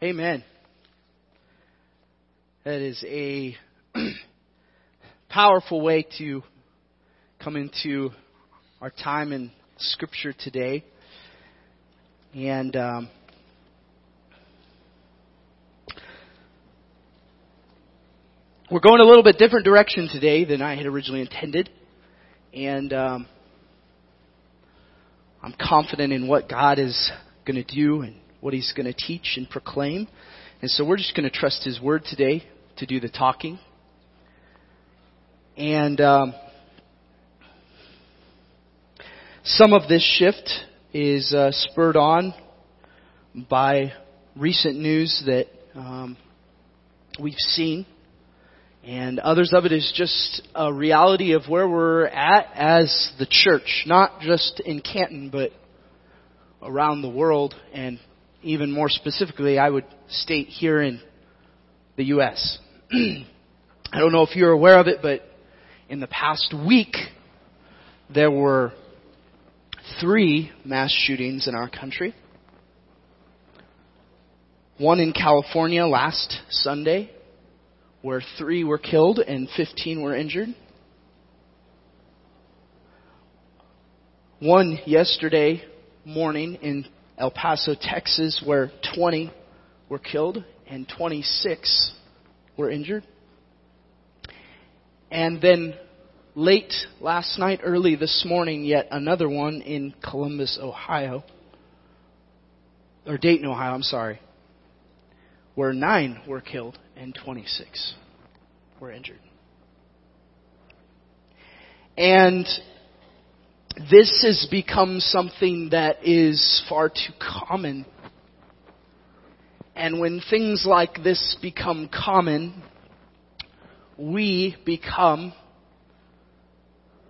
Amen. That is a powerful way to come into our time in Scripture today. And um, we're going a little bit different direction today than I had originally intended. And um, I'm confident in what God is going to do and what He's going to teach and proclaim. And so we're just going to trust His Word today to do the talking. And um, some of this shift is uh, spurred on by recent news that um, we've seen. And others of it is just a reality of where we're at as the church, not just in Canton, but around the world and even more specifically, I would state here in the U.S. I don't know if you're aware of it, but in the past week, there were three mass shootings in our country. One in California last Sunday, where three were killed and 15 were injured. One yesterday morning in El Paso, Texas, where 20 were killed and 26 were injured. And then late last night, early this morning, yet another one in Columbus, Ohio, or Dayton, Ohio, I'm sorry, where nine were killed and 26 were injured. And this has become something that is far too common. And when things like this become common, we become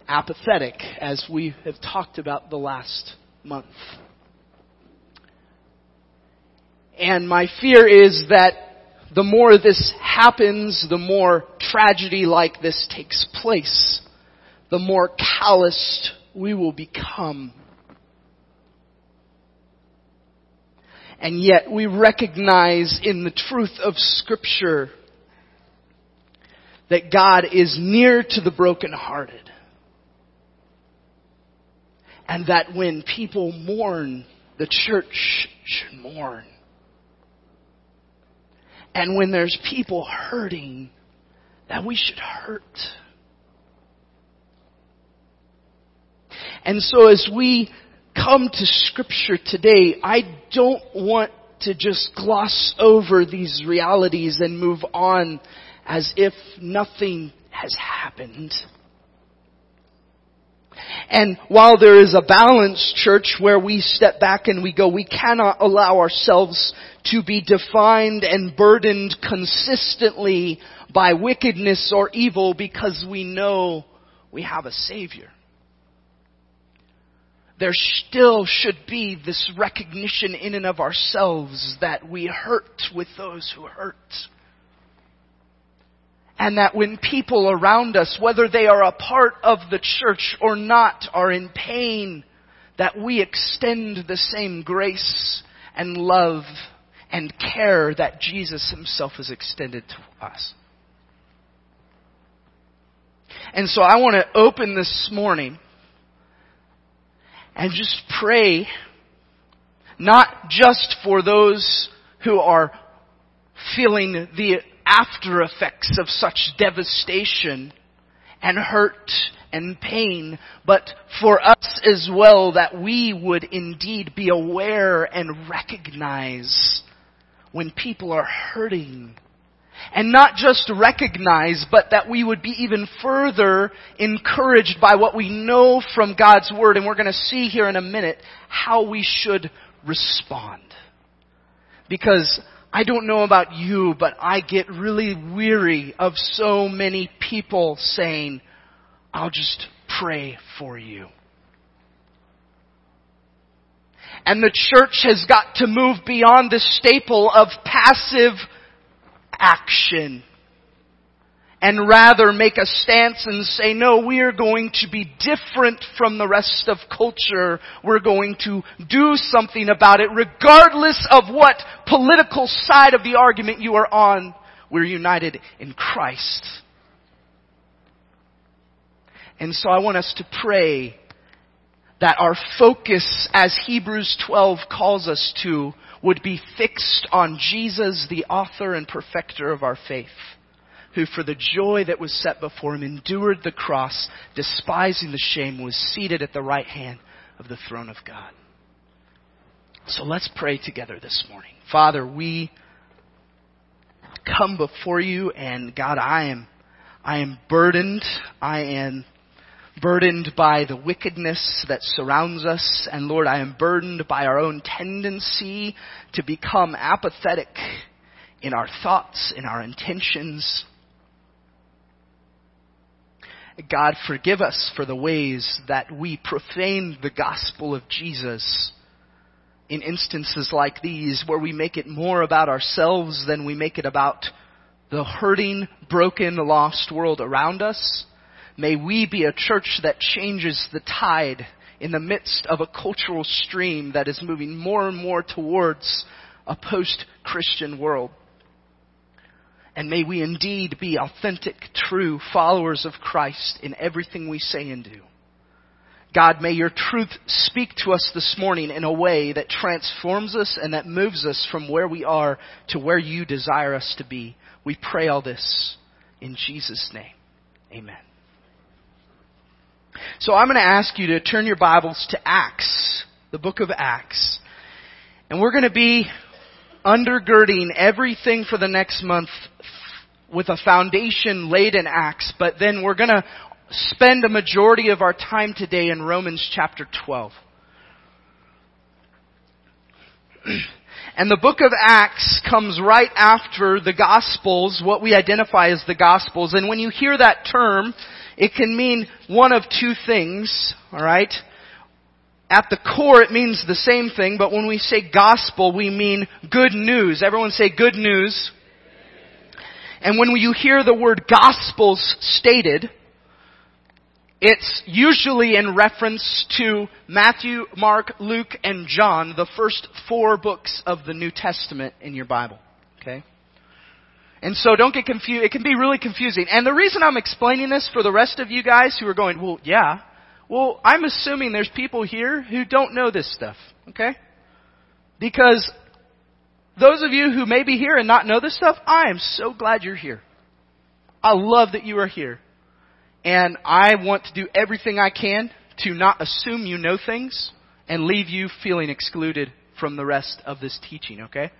apathetic, as we have talked about the last month. And my fear is that the more this happens, the more tragedy like this takes place, the more calloused we will become. And yet we recognize in the truth of scripture that God is near to the brokenhearted. And that when people mourn, the church should mourn. And when there's people hurting, that we should hurt. And so as we come to scripture today, I don't want to just gloss over these realities and move on as if nothing has happened. And while there is a balance, church, where we step back and we go, we cannot allow ourselves to be defined and burdened consistently by wickedness or evil because we know we have a Savior there still should be this recognition in and of ourselves that we hurt with those who hurt. And that when people around us, whether they are a part of the church or not, are in pain, that we extend the same grace and love and care that Jesus himself has extended to us. And so I want to open this morning and just pray not just for those who are feeling the after effects of such devastation and hurt and pain, but for us as well that we would indeed be aware and recognize when people are hurting and not just recognize, but that we would be even further encouraged by what we know from God's Word. And we're going to see here in a minute how we should respond. Because I don't know about you, but I get really weary of so many people saying, I'll just pray for you. And the church has got to move beyond the staple of passive action and rather make a stance and say, no, we are going to be different from the rest of culture. We're going to do something about it regardless of what political side of the argument you are on. We're united in Christ. And so I want us to pray that our focus, as Hebrews 12 calls us to, would be fixed on Jesus, the author and perfecter of our faith who for the joy that was set before him endured the cross, despising the shame, was seated at the right hand of the throne of God. So let's pray together this morning. Father, we come before you and God, I am, I am burdened. I am burdened by the wickedness that surrounds us. And Lord, I am burdened by our own tendency to become apathetic in our thoughts, in our intentions. God, forgive us for the ways that we profane the gospel of Jesus in instances like these where we make it more about ourselves than we make it about the hurting, broken, lost world around us. May we be a church that changes the tide in the midst of a cultural stream that is moving more and more towards a post-Christian world. And may we indeed be authentic, true followers of Christ in everything we say and do. God, may your truth speak to us this morning in a way that transforms us and that moves us from where we are to where you desire us to be. We pray all this in Jesus' name. Amen. So I'm going to ask you to turn your Bibles to Acts, the book of Acts. And we're going to be undergirding everything for the next month with a foundation laid in Acts, but then we're gonna spend a majority of our time today in Romans chapter 12. And the book of Acts comes right after the Gospels, what we identify as the Gospels. And when you hear that term, it can mean one of two things, alright? At the core, it means the same thing, but when we say gospel, we mean good news. Everyone say good news. And when you hear the word gospels stated, it's usually in reference to Matthew, Mark, Luke, and John, the first four books of the New Testament in your Bible. Okay? And so don't get confused. It can be really confusing. And the reason I'm explaining this for the rest of you guys who are going, well, yeah, well, I'm assuming there's people here who don't know this stuff, okay? Because those of you who may be here and not know this stuff, I am so glad you're here. I love that you are here. And I want to do everything I can to not assume you know things and leave you feeling excluded from the rest of this teaching, okay?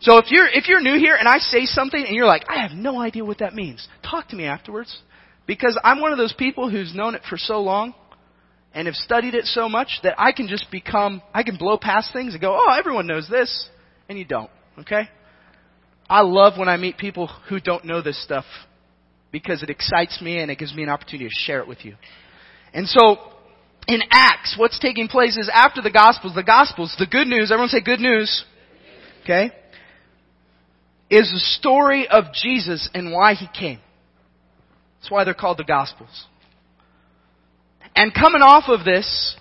So if you're, if you're new here and I say something and you're like, I have no idea what that means, talk to me afterwards. Because I'm one of those people who's known it for so long and have studied it so much that I can just become, I can blow past things and go, oh, everyone knows this, and you don't, okay? I love when I meet people who don't know this stuff because it excites me and it gives me an opportunity to share it with you. And so, in Acts, what's taking place is after the Gospels, the Gospels, the good news, everyone say good news, okay, is the story of Jesus and why he came. That's why they're called the Gospels. And coming off of this,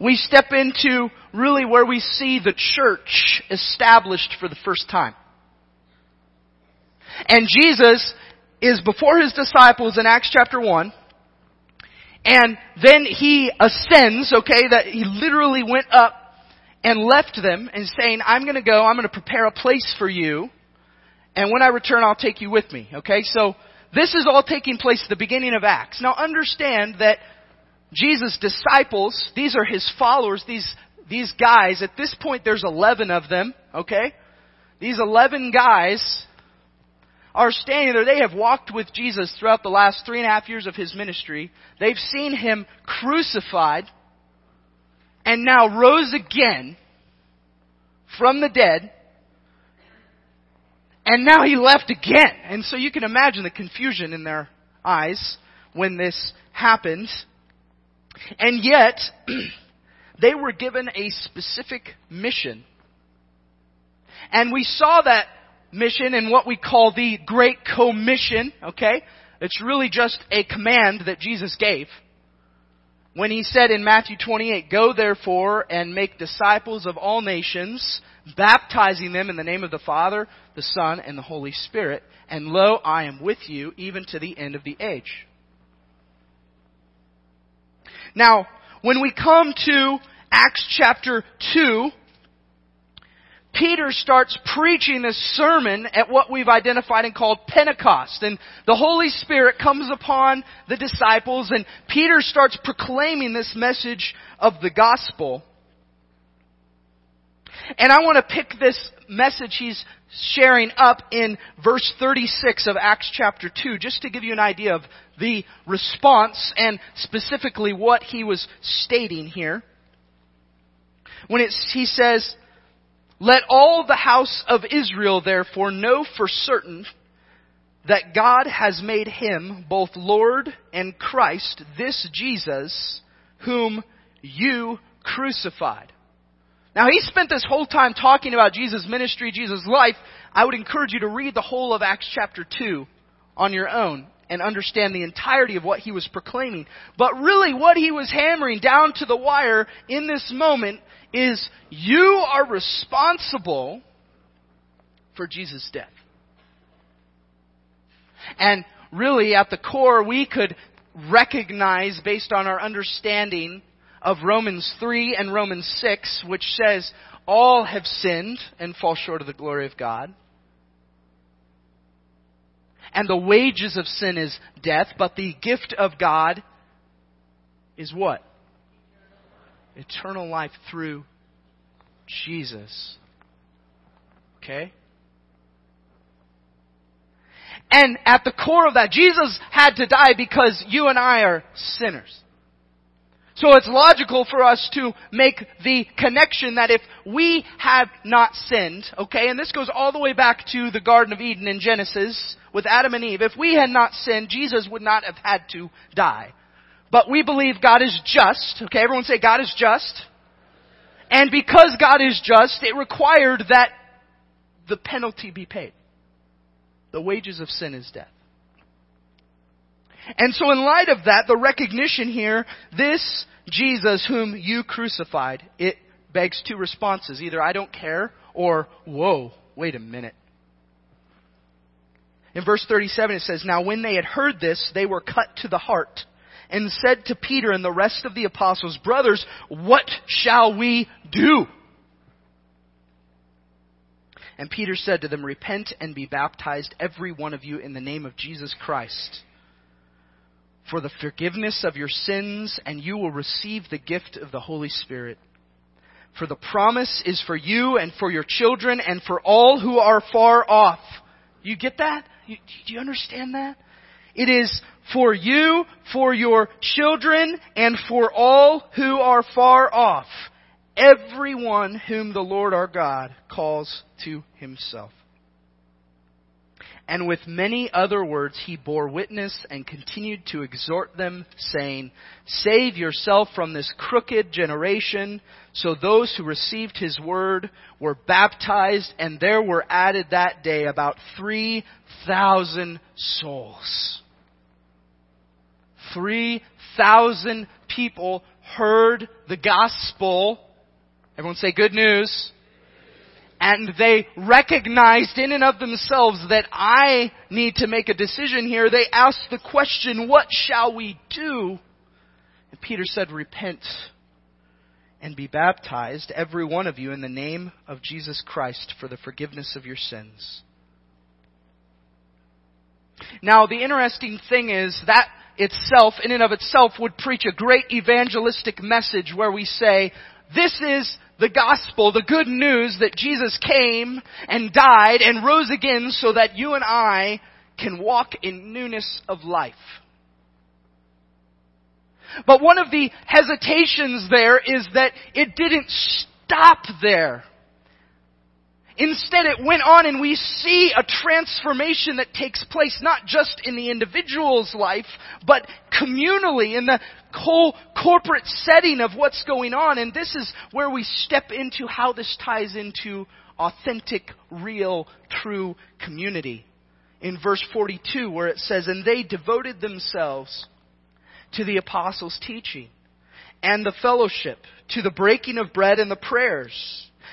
we step into really where we see the church established for the first time. And Jesus is before his disciples in Acts chapter 1. And then he ascends, okay, that he literally went up and left them and saying, I'm gonna go, I'm gonna prepare a place for you. And when I return, I'll take you with me, okay? So, this is all taking place at the beginning of Acts. Now understand that Jesus' disciples, these are his followers, these, these guys, at this point there's 11 of them, okay? These 11 guys are standing there. They have walked with Jesus throughout the last three and a half years of his ministry. They've seen him crucified and now rose again from the dead. And now he left again. And so you can imagine the confusion in their eyes when this happened. And yet, they were given a specific mission. And we saw that mission in what we call the Great Commission, okay? It's really just a command that Jesus gave. When he said in Matthew 28, Go therefore and make disciples of all nations, baptizing them in the name of the Father, the Son, and the Holy Spirit, and lo, I am with you even to the end of the age. Now, when we come to Acts chapter 2, Peter starts preaching this sermon at what we've identified and called Pentecost. And the Holy Spirit comes upon the disciples and Peter starts proclaiming this message of the gospel. And I want to pick this message he's sharing up in verse 36 of Acts chapter 2, just to give you an idea of the response and specifically what he was stating here. When he says, let all the house of Israel therefore know for certain that God has made him both Lord and Christ, this Jesus, whom you crucified. Now he spent this whole time talking about Jesus' ministry, Jesus' life. I would encourage you to read the whole of Acts chapter 2 on your own and understand the entirety of what he was proclaiming. But really what he was hammering down to the wire in this moment is you are responsible for Jesus' death. And really at the core we could recognize based on our understanding of Romans 3 and Romans 6, which says all have sinned and fall short of the glory of God. And the wages of sin is death, but the gift of God is what? Eternal life through Jesus. Okay? And at the core of that, Jesus had to die because you and I are sinners. So it's logical for us to make the connection that if we have not sinned, okay, and this goes all the way back to the Garden of Eden in Genesis with Adam and Eve, if we had not sinned, Jesus would not have had to die. But we believe God is just, okay, everyone say God is just. And because God is just, it required that the penalty be paid. The wages of sin is death. And so in light of that, the recognition here, this Jesus whom you crucified, it begs two responses. Either I don't care or whoa, wait a minute. In verse 37 it says, Now when they had heard this, they were cut to the heart and said to Peter and the rest of the apostles, Brothers, what shall we do? And Peter said to them, Repent and be baptized, every one of you, in the name of Jesus Christ for the forgiveness of your sins, and you will receive the gift of the Holy Spirit. For the promise is for you and for your children and for all who are far off. You get that? You, do you understand that? It is for you, for your children, and for all who are far off. Everyone whom the Lord our God calls to himself. And with many other words he bore witness and continued to exhort them, saying, Save yourself from this crooked generation. So those who received his word were baptized, and there were added that day about 3,000 souls. 3,000 people heard the gospel. Everyone say good news and they recognized in and of themselves that I need to make a decision here, they asked the question, what shall we do? And Peter said, repent and be baptized, every one of you, in the name of Jesus Christ for the forgiveness of your sins. Now, the interesting thing is that itself, in and of itself, would preach a great evangelistic message where we say, this is the gospel, the good news that Jesus came and died and rose again so that you and I can walk in newness of life. But one of the hesitations there is that it didn't stop there. Instead, it went on and we see a transformation that takes place not just in the individual's life, but communally in the whole corporate setting of what's going on. And this is where we step into how this ties into authentic, real, true community. In verse 42 where it says, And they devoted themselves to the apostles' teaching and the fellowship, to the breaking of bread and the prayers.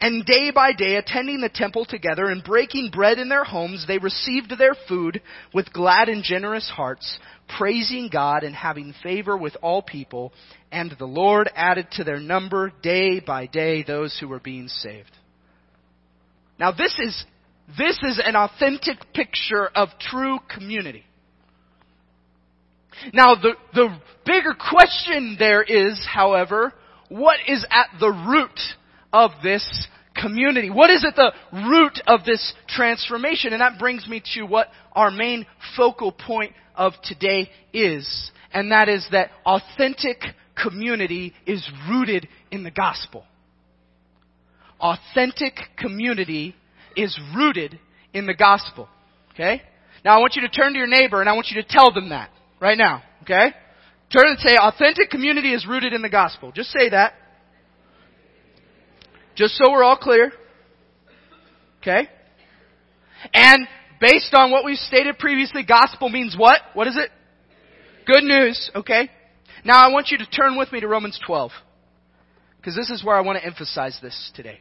And day by day, attending the temple together and breaking bread in their homes, they received their food with glad and generous hearts, praising God and having favor with all people. And the Lord added to their number day by day those who were being saved. Now this is, this is an authentic picture of true community. Now the, the bigger question there is, however, what is at the root of this community? What is at the root of this transformation? And that brings me to what our main focal point of today is. And that is that authentic community is rooted in the gospel. Authentic community is rooted in the gospel. Okay? Now I want you to turn to your neighbor and I want you to tell them that right now. Okay? Turn and say, authentic community is rooted in the gospel. Just say that. Just so we're all clear. Okay? And based on what we've stated previously, gospel means what? What is it? Good news. Okay? Now I want you to turn with me to Romans 12. Because this is where I want to emphasize this today.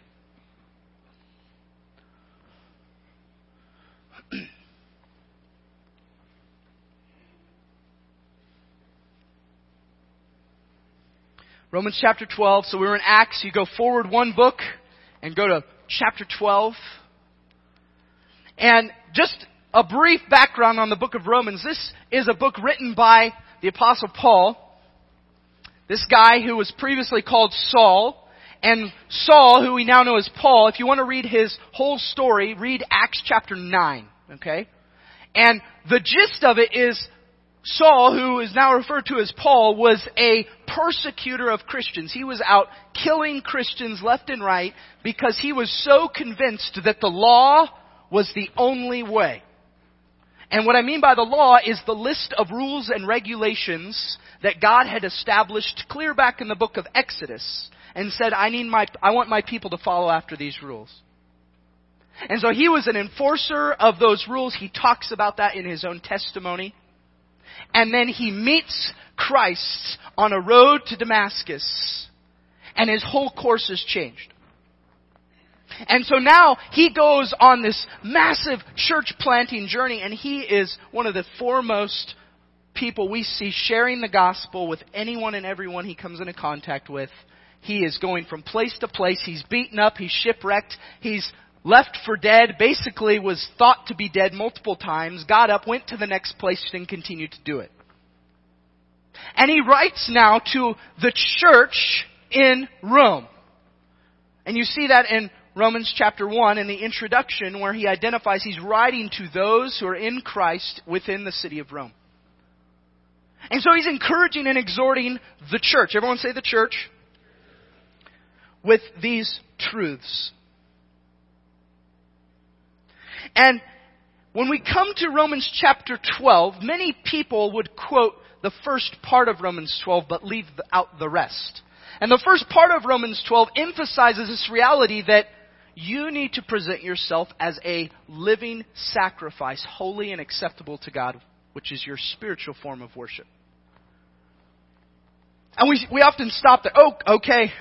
Romans chapter 12. So we were in Acts. You go forward one book and go to chapter 12. And just a brief background on the book of Romans. This is a book written by the apostle Paul. This guy who was previously called Saul. And Saul, who we now know as Paul, if you want to read his whole story, read Acts chapter 9. Okay? And the gist of it is Saul, who is now referred to as Paul, was a persecutor of Christians. He was out killing Christians left and right because he was so convinced that the law was the only way. And what I mean by the law is the list of rules and regulations that God had established clear back in the book of Exodus and said, I need my, I want my people to follow after these rules. And so he was an enforcer of those rules. He talks about that in his own testimony. And then he meets Christ on a road to Damascus. And his whole course is changed. And so now he goes on this massive church planting journey and he is one of the foremost people we see sharing the gospel with anyone and everyone he comes into contact with. He is going from place to place. He's beaten up. He's shipwrecked. He's left for dead, basically was thought to be dead multiple times, got up, went to the next place, and continued to do it. And he writes now to the church in Rome. And you see that in Romans chapter 1 in the introduction where he identifies he's writing to those who are in Christ within the city of Rome. And so he's encouraging and exhorting the church. Everyone say the church. With these truths. And when we come to Romans chapter 12, many people would quote the first part of Romans 12 but leave out the rest. And the first part of Romans 12 emphasizes this reality that you need to present yourself as a living sacrifice, holy and acceptable to God, which is your spiritual form of worship. And we, we often stop there. Oh, okay.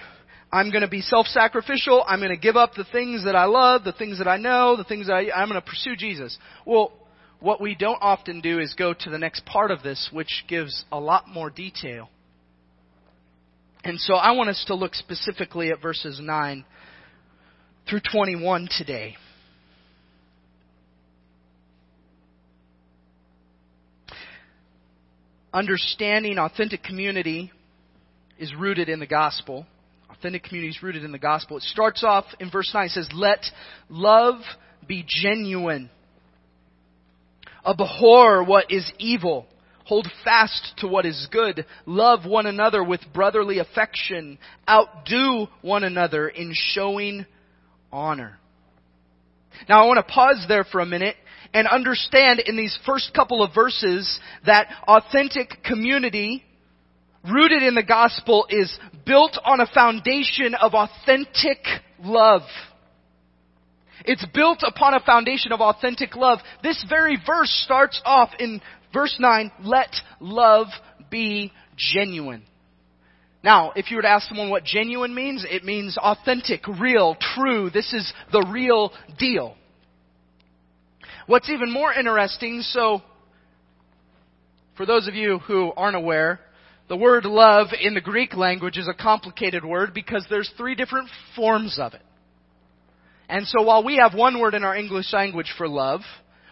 I'm going to be self-sacrificial. I'm going to give up the things that I love, the things that I know, the things that I, I'm going to pursue Jesus. Well, what we don't often do is go to the next part of this, which gives a lot more detail. And so I want us to look specifically at verses 9 through 21 today. Understanding authentic community is rooted in the gospel authentic community is rooted in the gospel. It starts off in verse 9. It says, Let love be genuine. Abhor what is evil. Hold fast to what is good. Love one another with brotherly affection. Outdo one another in showing honor. Now I want to pause there for a minute and understand in these first couple of verses that authentic community rooted in the gospel is built on a foundation of authentic love. It's built upon a foundation of authentic love. This very verse starts off in verse 9, let love be genuine. Now, if you were to ask someone what genuine means, it means authentic, real, true. This is the real deal. What's even more interesting, so, for those of you who aren't aware, the word love in the Greek language is a complicated word because there's three different forms of it. And so while we have one word in our English language for love,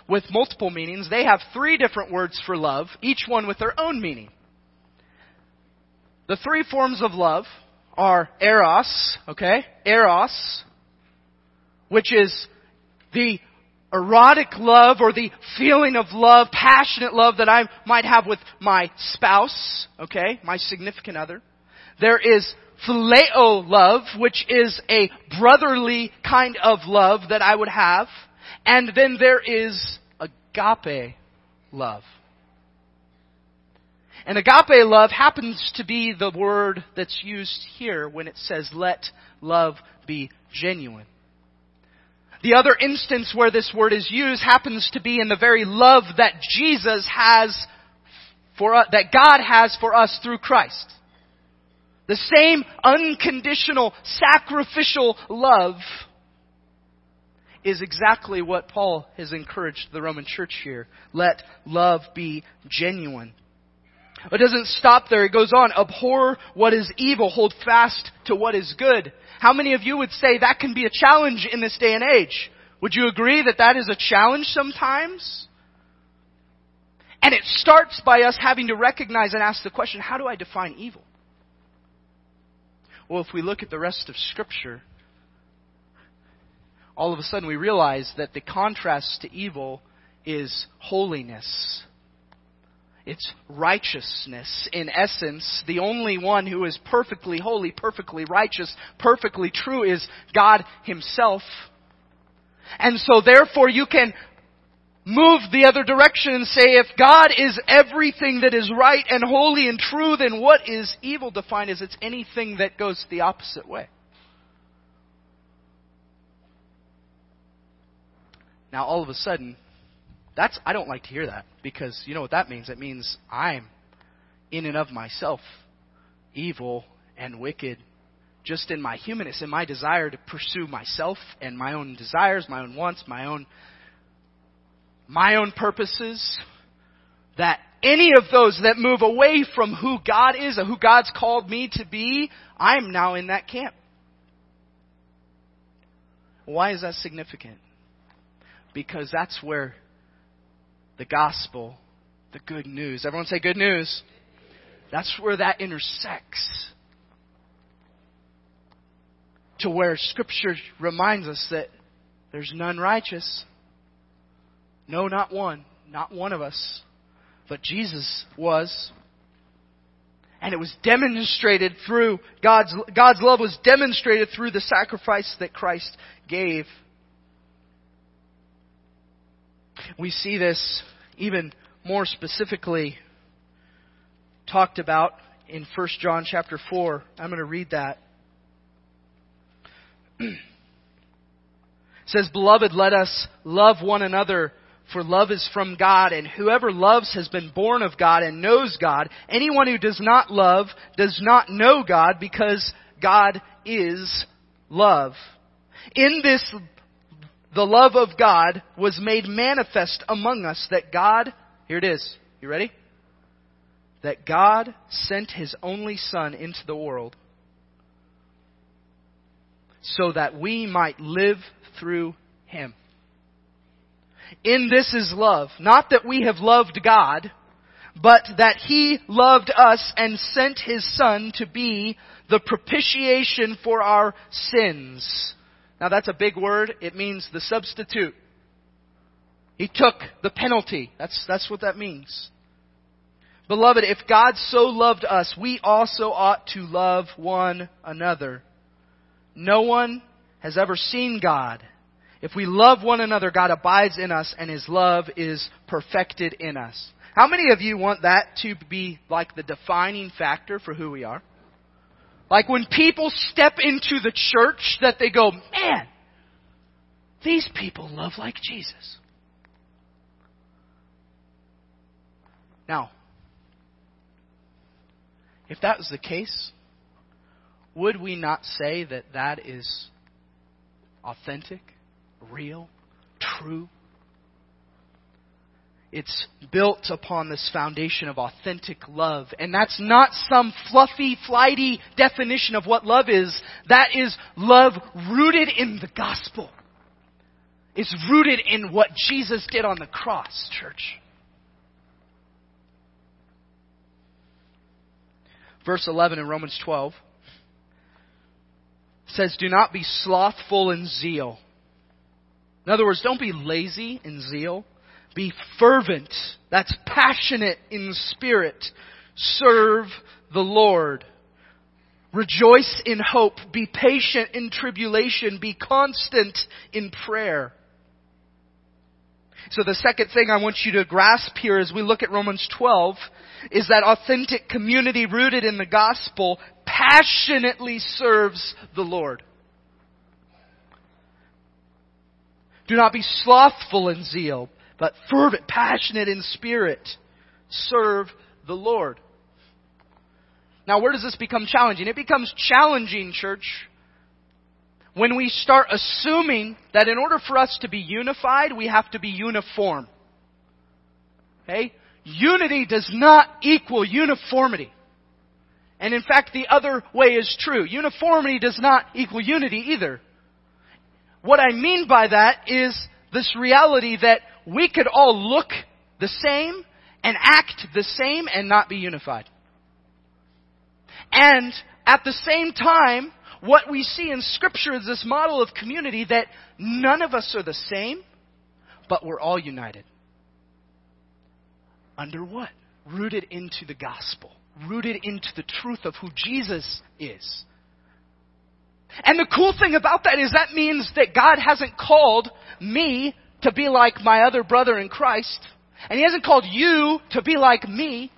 with multiple meanings, they have three different words for love, each one with their own meaning. The three forms of love are eros, okay? Eros, which is the erotic love or the feeling of love, passionate love that I might have with my spouse, okay, my significant other. There is phileo love, which is a brotherly kind of love that I would have. And then there is agape love. And agape love happens to be the word that's used here when it says, let love be genuine. The other instance where this word is used happens to be in the very love that Jesus has for us, that God has for us through Christ. The same unconditional, sacrificial love is exactly what Paul has encouraged the Roman church here. Let love be genuine. It doesn't stop there. It goes on. Abhor what is evil. Hold fast to what is good. How many of you would say that can be a challenge in this day and age? Would you agree that that is a challenge sometimes? And it starts by us having to recognize and ask the question, how do I define evil? Well, if we look at the rest of Scripture, all of a sudden we realize that the contrast to evil is holiness. It's righteousness. In essence, the only one who is perfectly holy, perfectly righteous, perfectly true is God Himself. And so therefore you can move the other direction and say, if God is everything that is right and holy and true, then what is evil defined as it's anything that goes the opposite way. Now all of a sudden, that's, I don't like to hear that because you know what that means? It means I'm in and of myself evil and wicked just in my humanness and my desire to pursue myself and my own desires, my own wants, my own my own purposes that any of those that move away from who God is or who God's called me to be, I'm now in that camp. Why is that significant? Because that's where the gospel, the good news. Everyone say good news. That's where that intersects. To where scripture reminds us that there's none righteous. No, not one. Not one of us. But Jesus was. And it was demonstrated through God's, God's love was demonstrated through the sacrifice that Christ gave. We see this even more specifically talked about in 1 John chapter 4. I'm going to read that. it says, Beloved, let us love one another, for love is from God, and whoever loves has been born of God and knows God. Anyone who does not love does not know God, because God is love. In this the love of God was made manifest among us that God, here it is, you ready? That God sent His only Son into the world so that we might live through Him. In this is love. Not that we have loved God, but that He loved us and sent His Son to be the propitiation for our sins. Now that's a big word. It means the substitute. He took the penalty. That's, that's what that means. Beloved, if God so loved us, we also ought to love one another. No one has ever seen God. If we love one another, God abides in us and His love is perfected in us. How many of you want that to be like the defining factor for who we are? Like when people step into the church that they go, man, these people love like Jesus. Now, if that was the case, would we not say that that is authentic, real, true? It's built upon this foundation of authentic love. And that's not some fluffy, flighty definition of what love is. That is love rooted in the gospel. It's rooted in what Jesus did on the cross, church. Verse 11 in Romans 12 says, Do not be slothful in zeal. In other words, don't be lazy in zeal. Be fervent. That's passionate in spirit. Serve the Lord. Rejoice in hope. Be patient in tribulation. Be constant in prayer. So the second thing I want you to grasp here as we look at Romans 12 is that authentic community rooted in the gospel passionately serves the Lord. Do not be slothful in zeal, but fervent, passionate in spirit. Serve the Lord. Now, where does this become challenging? It becomes challenging, church, when we start assuming that in order for us to be unified, we have to be uniform. Okay? Unity does not equal uniformity. And in fact, the other way is true. Uniformity does not equal unity either. What I mean by that is this reality that we could all look the same and act the same and not be unified. And at the same time, what we see in scripture is this model of community that none of us are the same, but we're all united. Under what? Rooted into the gospel. Rooted into the truth of who Jesus is. And the cool thing about that is that means that God hasn't called me to be like my other brother in Christ. And He hasn't called you to be like me.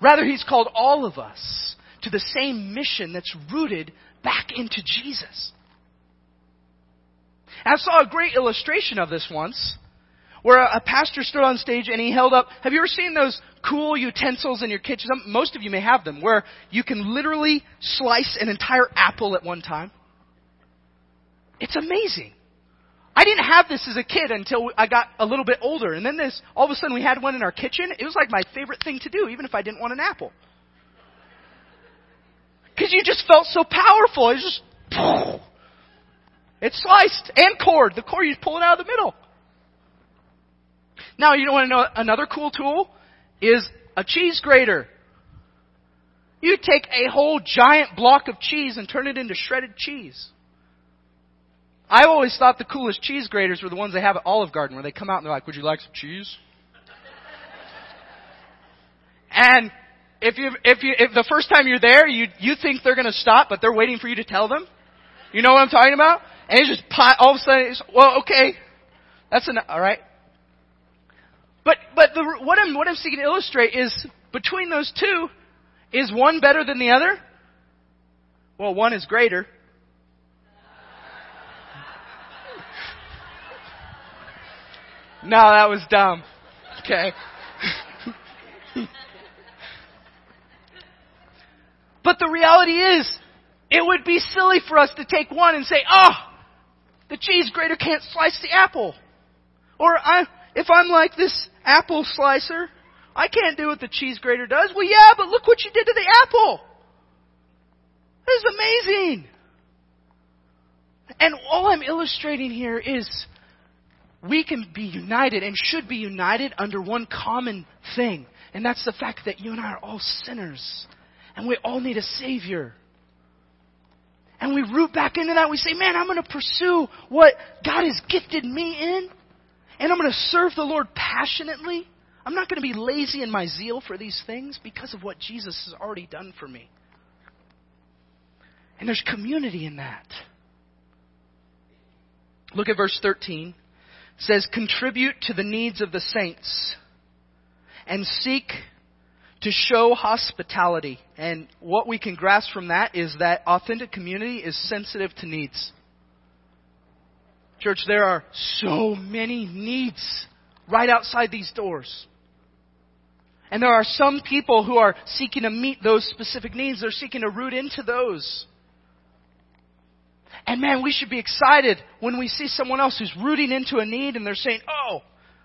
Rather, He's called all of us to the same mission that's rooted back into Jesus. And I saw a great illustration of this once, where a, pastor stood on stage and he held up, have you ever seen those cool utensils in your kitchen? Most of you may have them, where you can literally slice an entire apple at one time. It's amazing. I didn't have this as a kid until I got a little bit older. And then this, all of a sudden we had one in our kitchen. It was like my favorite thing to do, even if I didn't want an apple. Because you just felt so powerful. It's just, it's sliced and cored. The core, you pull it out of the middle. Now, you don't want to know another cool tool? Is a cheese grater. You take a whole giant block of cheese and turn it into shredded cheese. I always thought the coolest cheese graters were the ones they have at Olive Garden where they come out and they're like, would you like some cheese? and if you if you if the first time you're there, you you think they're to stop, but they're waiting for you to tell them. You know what I'm talking about? And it's just pot, all of a sudden, it's, well, okay, that's enough. All right. But but the, what I'm what I'm seeking to illustrate is between those two, is one better than the other? Well, one is greater. No, that was dumb. Okay. But the reality is, it would be silly for us to take one and say, oh, the cheese grater can't slice the apple. Or I, if I'm like this apple slicer, I can't do what the cheese grater does. Well, yeah, but look what you did to the apple. This is amazing. And all I'm illustrating here is we can be united and should be united under one common thing. And that's the fact that you and I are all sinners. And we all need a Savior. And we root back into that. We say, man, I'm going to pursue what God has gifted me in. And I'm going to serve the Lord passionately. I'm not going to be lazy in my zeal for these things because of what Jesus has already done for me. And there's community in that. Look at verse 13. Says, Contribute to the needs of the saints and seek to show hospitality. And what we can grasp from that is that authentic community is sensitive to needs. Church, there are so many needs right outside these doors. And there are some people who are seeking to meet those specific needs. They're seeking to root into those. And man, we should be excited when we see someone else who's rooting into a need and they're saying, oh,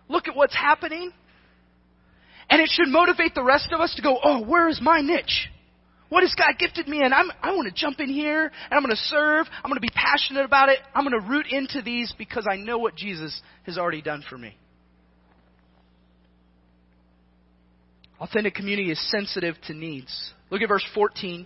look at what's happening. And it should motivate the rest of us to go, oh, where is my niche? What has God gifted me in? I'm, I want to jump in here and I'm going to serve. I'm going to be passionate about it. I'm going to root into these because I know what Jesus has already done for me. Authentic community is sensitive to needs. Look at verse 14.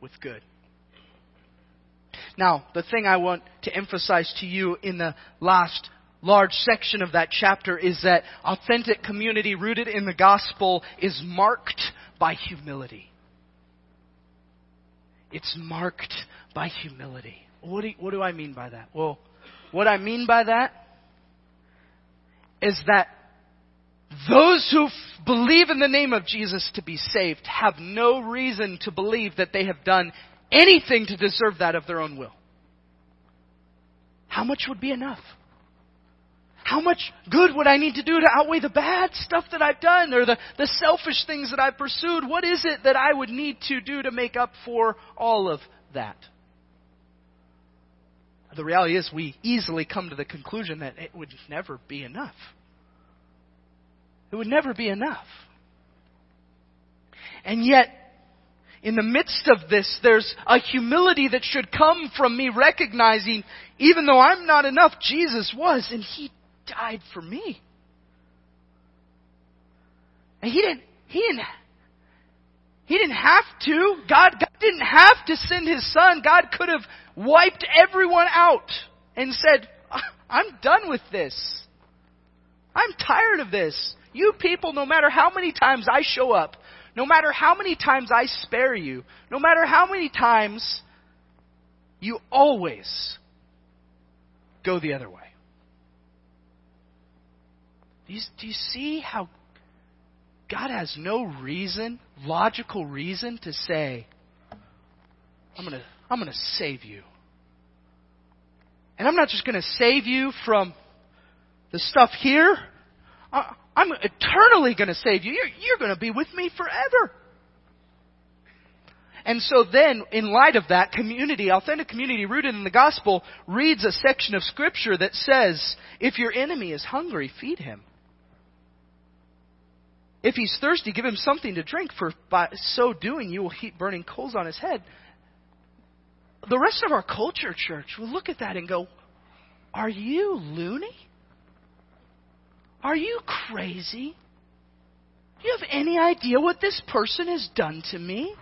with good. Now, the thing I want to emphasize to you in the last large section of that chapter is that authentic community rooted in the gospel is marked by humility. It's marked by humility. What do, what do I mean by that? Well, what I mean by that is that those who f- believe in the name of Jesus to be saved have no reason to believe that they have done anything to deserve that of their own will. How much would be enough? How much good would I need to do to outweigh the bad stuff that I've done or the, the selfish things that I've pursued? What is it that I would need to do to make up for all of that? The reality is, we easily come to the conclusion that it would never be enough. It would never be enough. And yet, in the midst of this, there's a humility that should come from me recognizing, even though I'm not enough, Jesus was, and He died for me. And he didn't, he didn't, he didn't have to. God, God didn't have to send his son. God could have wiped everyone out and said, I'm done with this. I'm tired of this. You people, no matter how many times I show up, no matter how many times I spare you, no matter how many times you always go the other way. Do you, do you see how God has no reason, logical reason to say, I'm going to I'm going to save you. And I'm not just going to save you from the stuff here. I'm eternally going to save you. You're, you're going to be with me forever. And so then, in light of that, community, authentic community rooted in the gospel, reads a section of scripture that says, if your enemy is hungry, feed him. If he's thirsty, give him something to drink, for by so doing you will heap burning coals on his head. The rest of our culture, church, will look at that and go, Are you loony? Are you crazy? Do you have any idea what this person has done to me?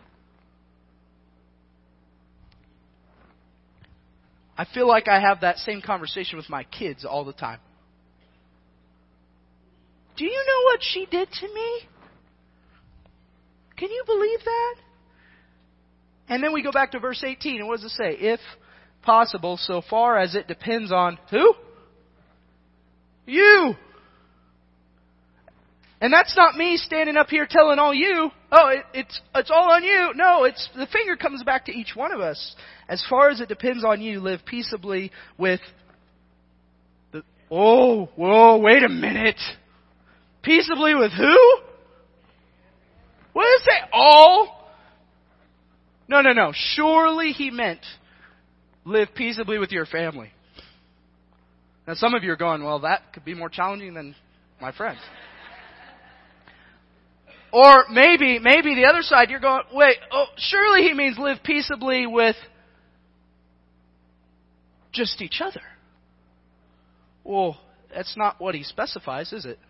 I feel like I have that same conversation with my kids all the time. Do you know what she did to me? Can you believe that? And then we go back to verse 18, and what does it say? If possible, so far as it depends on who? You! And that's not me standing up here telling all you, oh, it, it's, it's all on you. No, it's, the finger comes back to each one of us. As far as it depends on you, live peaceably with the, oh, whoa, wait a minute. Peaceably with who? What does it say? All? No, no, no. Surely he meant live peaceably with your family. Now some of you are going, well, that could be more challenging than my friends. Or maybe, maybe the other side, you're going, wait, oh, surely he means live peaceably with just each other. Well, that's not what he specifies, is it?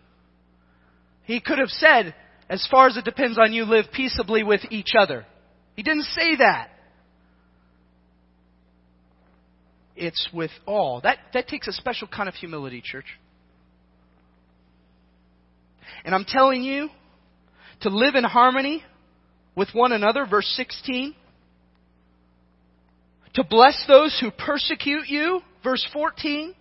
He could have said, as far as it depends on you, live peaceably with each other. He didn't say that. It's with all. That, that takes a special kind of humility, church. And I'm telling you, to live in harmony with one another, verse 16. To bless those who persecute you, verse 14.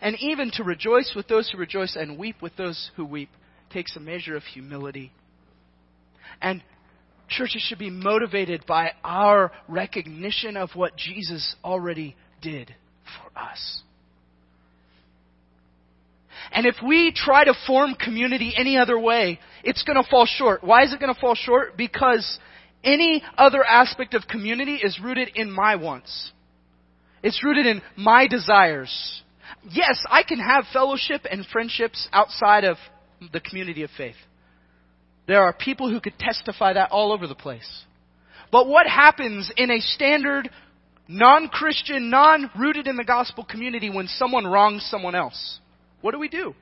And even to rejoice with those who rejoice and weep with those who weep takes a measure of humility. And churches should be motivated by our recognition of what Jesus already did for us. And if we try to form community any other way, it's going to fall short. Why is it going to fall short? Because any other aspect of community is rooted in my wants. It's rooted in my desires. Yes, I can have fellowship and friendships outside of the community of faith. There are people who could testify that all over the place. But what happens in a standard, non-Christian, non-rooted in the gospel community when someone wrongs someone else? What do we do?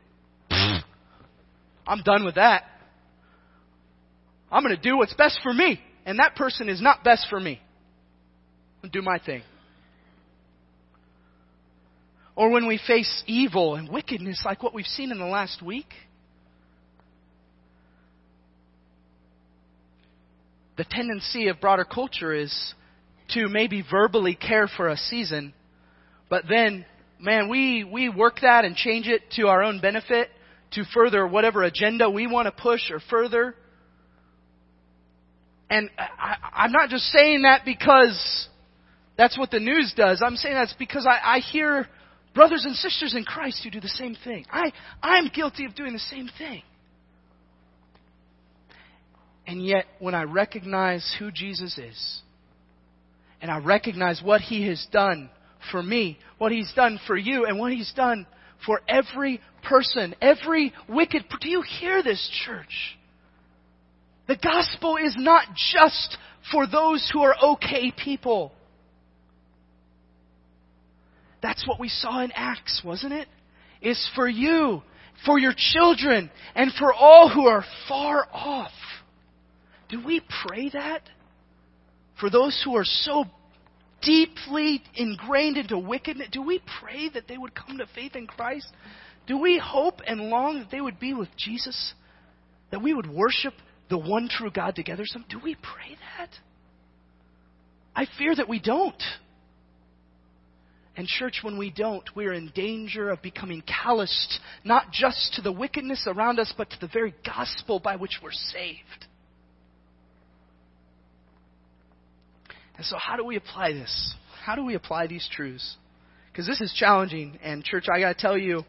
I'm done with that. I'm going to do what's best for me. And that person is not best for me. I'll do my thing. Or when we face evil and wickedness like what we've seen in the last week. The tendency of broader culture is to maybe verbally care for a season, but then man, we, we work that and change it to our own benefit to further whatever agenda we want to push or further. And I, I'm not just saying that because that's what the news does. I'm saying that's because I, I hear brothers and sisters in Christ who do the same thing. I, I'm guilty of doing the same thing. And yet, when I recognize who Jesus is, and I recognize what He has done for me, what He's done for you, and what He's done for every person, every wicked. Do you hear this, church? The gospel is not just for those who are okay people. That's what we saw in Acts, wasn't it? It's for you, for your children, and for all who are far off. Do we pray that? For those who are so deeply ingrained into wickedness, do we pray that they would come to faith in Christ? Do we hope and long that they would be with Jesus? That we would worship the one true God together? Some, do we pray that? I fear that we don't. And, church, when we don't, we're in danger of becoming calloused, not just to the wickedness around us, but to the very gospel by which we're saved. And so, how do we apply this? How do we apply these truths? Because this is challenging. And, church, I got to tell you,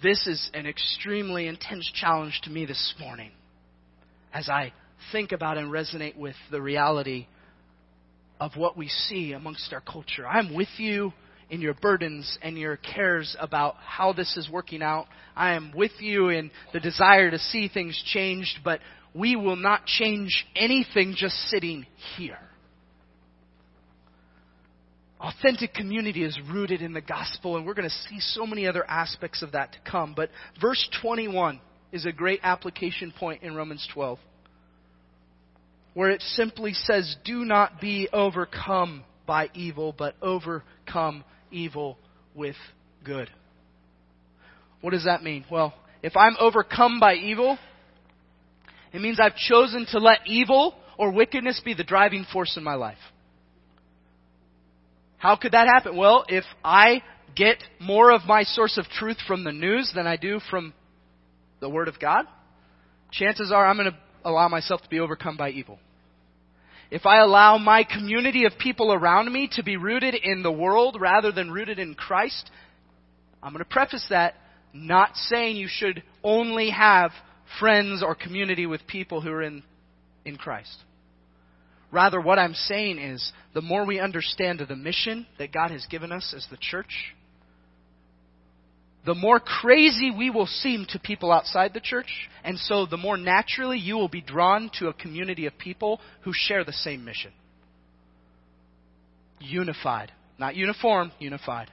this is an extremely intense challenge to me this morning as I think about and resonate with the reality of what we see amongst our culture. I'm with you in your burdens and your cares about how this is working out. I am with you in the desire to see things changed, but we will not change anything just sitting here. Authentic community is rooted in the gospel, and we're going to see so many other aspects of that to come. But verse 21 is a great application point in Romans 12, where it simply says, Do not be overcome by evil, but overcome evil with good. What does that mean? Well, if I'm overcome by evil, it means I've chosen to let evil or wickedness be the driving force in my life. How could that happen? Well, if I get more of my source of truth from the news than I do from the Word of God, chances are I'm going to allow myself to be overcome by evil. If I allow my community of people around me to be rooted in the world rather than rooted in Christ, I'm going to preface that not saying you should only have friends or community with people who are in, in Christ. Rather, what I'm saying is the more we understand the mission that God has given us as the church, the more crazy we will seem to people outside the church, and so the more naturally you will be drawn to a community of people who share the same mission. Unified. Not uniform, unified.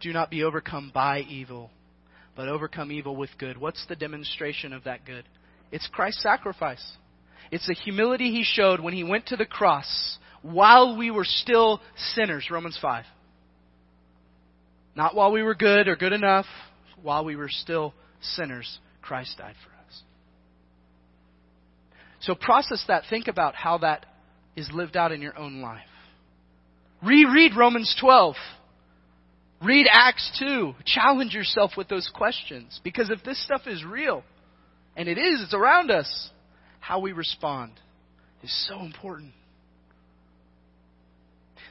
Do not be overcome by evil, but overcome evil with good. What's the demonstration of that good? It's Christ's sacrifice. It's the humility he showed when he went to the cross while we were still sinners, Romans 5. Not while we were good or good enough, while we were still sinners, Christ died for us. So process that. Think about how that is lived out in your own life. Reread Romans 12. Read Acts 2. Challenge yourself with those questions. Because if this stuff is real, and it is, it's around us, how we respond is so important.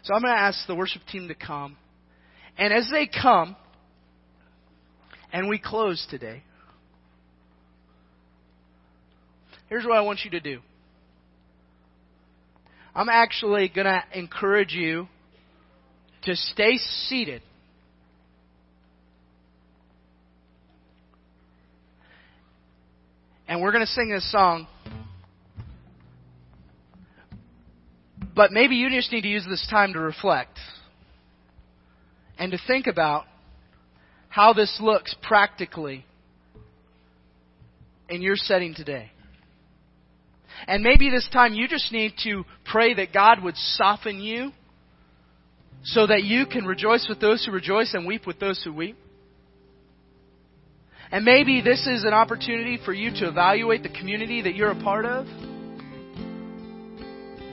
So I'm going to ask the worship team to come. And as they come, and we close today, here's what I want you to do. I'm actually going to encourage you to stay seated and we're going to sing this song. But maybe you just need to use this time to reflect and to think about how this looks practically in your setting today. And maybe this time you just need to pray that God would soften you so that you can rejoice with those who rejoice and weep with those who weep. And maybe this is an opportunity for you to evaluate the community that you're a part of.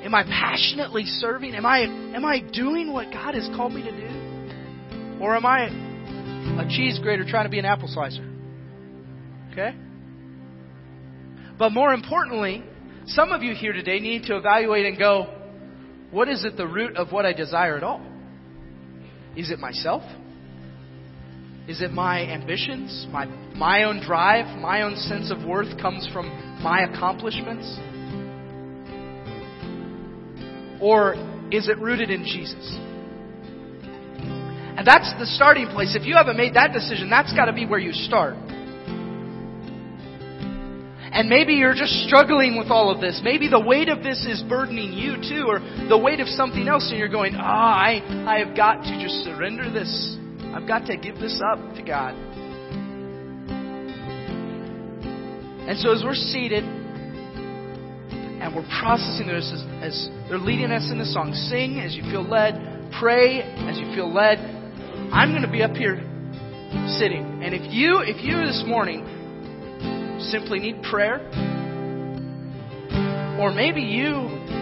Am I passionately serving? Am I, am I doing what God has called me to do? Or am I a cheese grater trying to be an apple slicer? Okay? But more importantly, some of you here today need to evaluate and go, what is at the root of what I desire at all? Is it myself? Is it my ambitions, my, my own drive, my own sense of worth comes from my accomplishments? Or is it rooted in Jesus? And that's the starting place. If you haven't made that decision, that's got to be where you start. And maybe you're just struggling with all of this. Maybe the weight of this is burdening you too, or the weight of something else, and you're going, ah, oh, I, I have got to just surrender this. I've got to give this up to God. And so as we're seated and we're processing this as, as they're leading us in the song, sing as you feel led, pray as you feel led. I'm going to be up here sitting. And if you if you this morning simply need prayer, or maybe you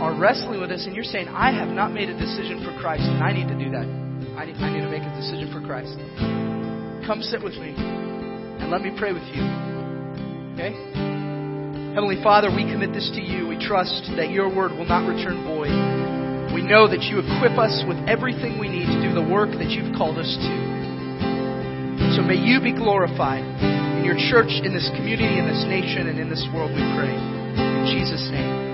are wrestling with this and you're saying, I have not made a decision for Christ and I need to do that. I need, I need to make a decision for Christ. Come sit with me and let me pray with you. Okay? Heavenly Father, we commit this to you. We trust that your word will not return void. We know that you equip us with everything we need to do the work that you've called us to. So may you be glorified in your church, in this community, in this nation, and in this world, we pray. In Jesus' name.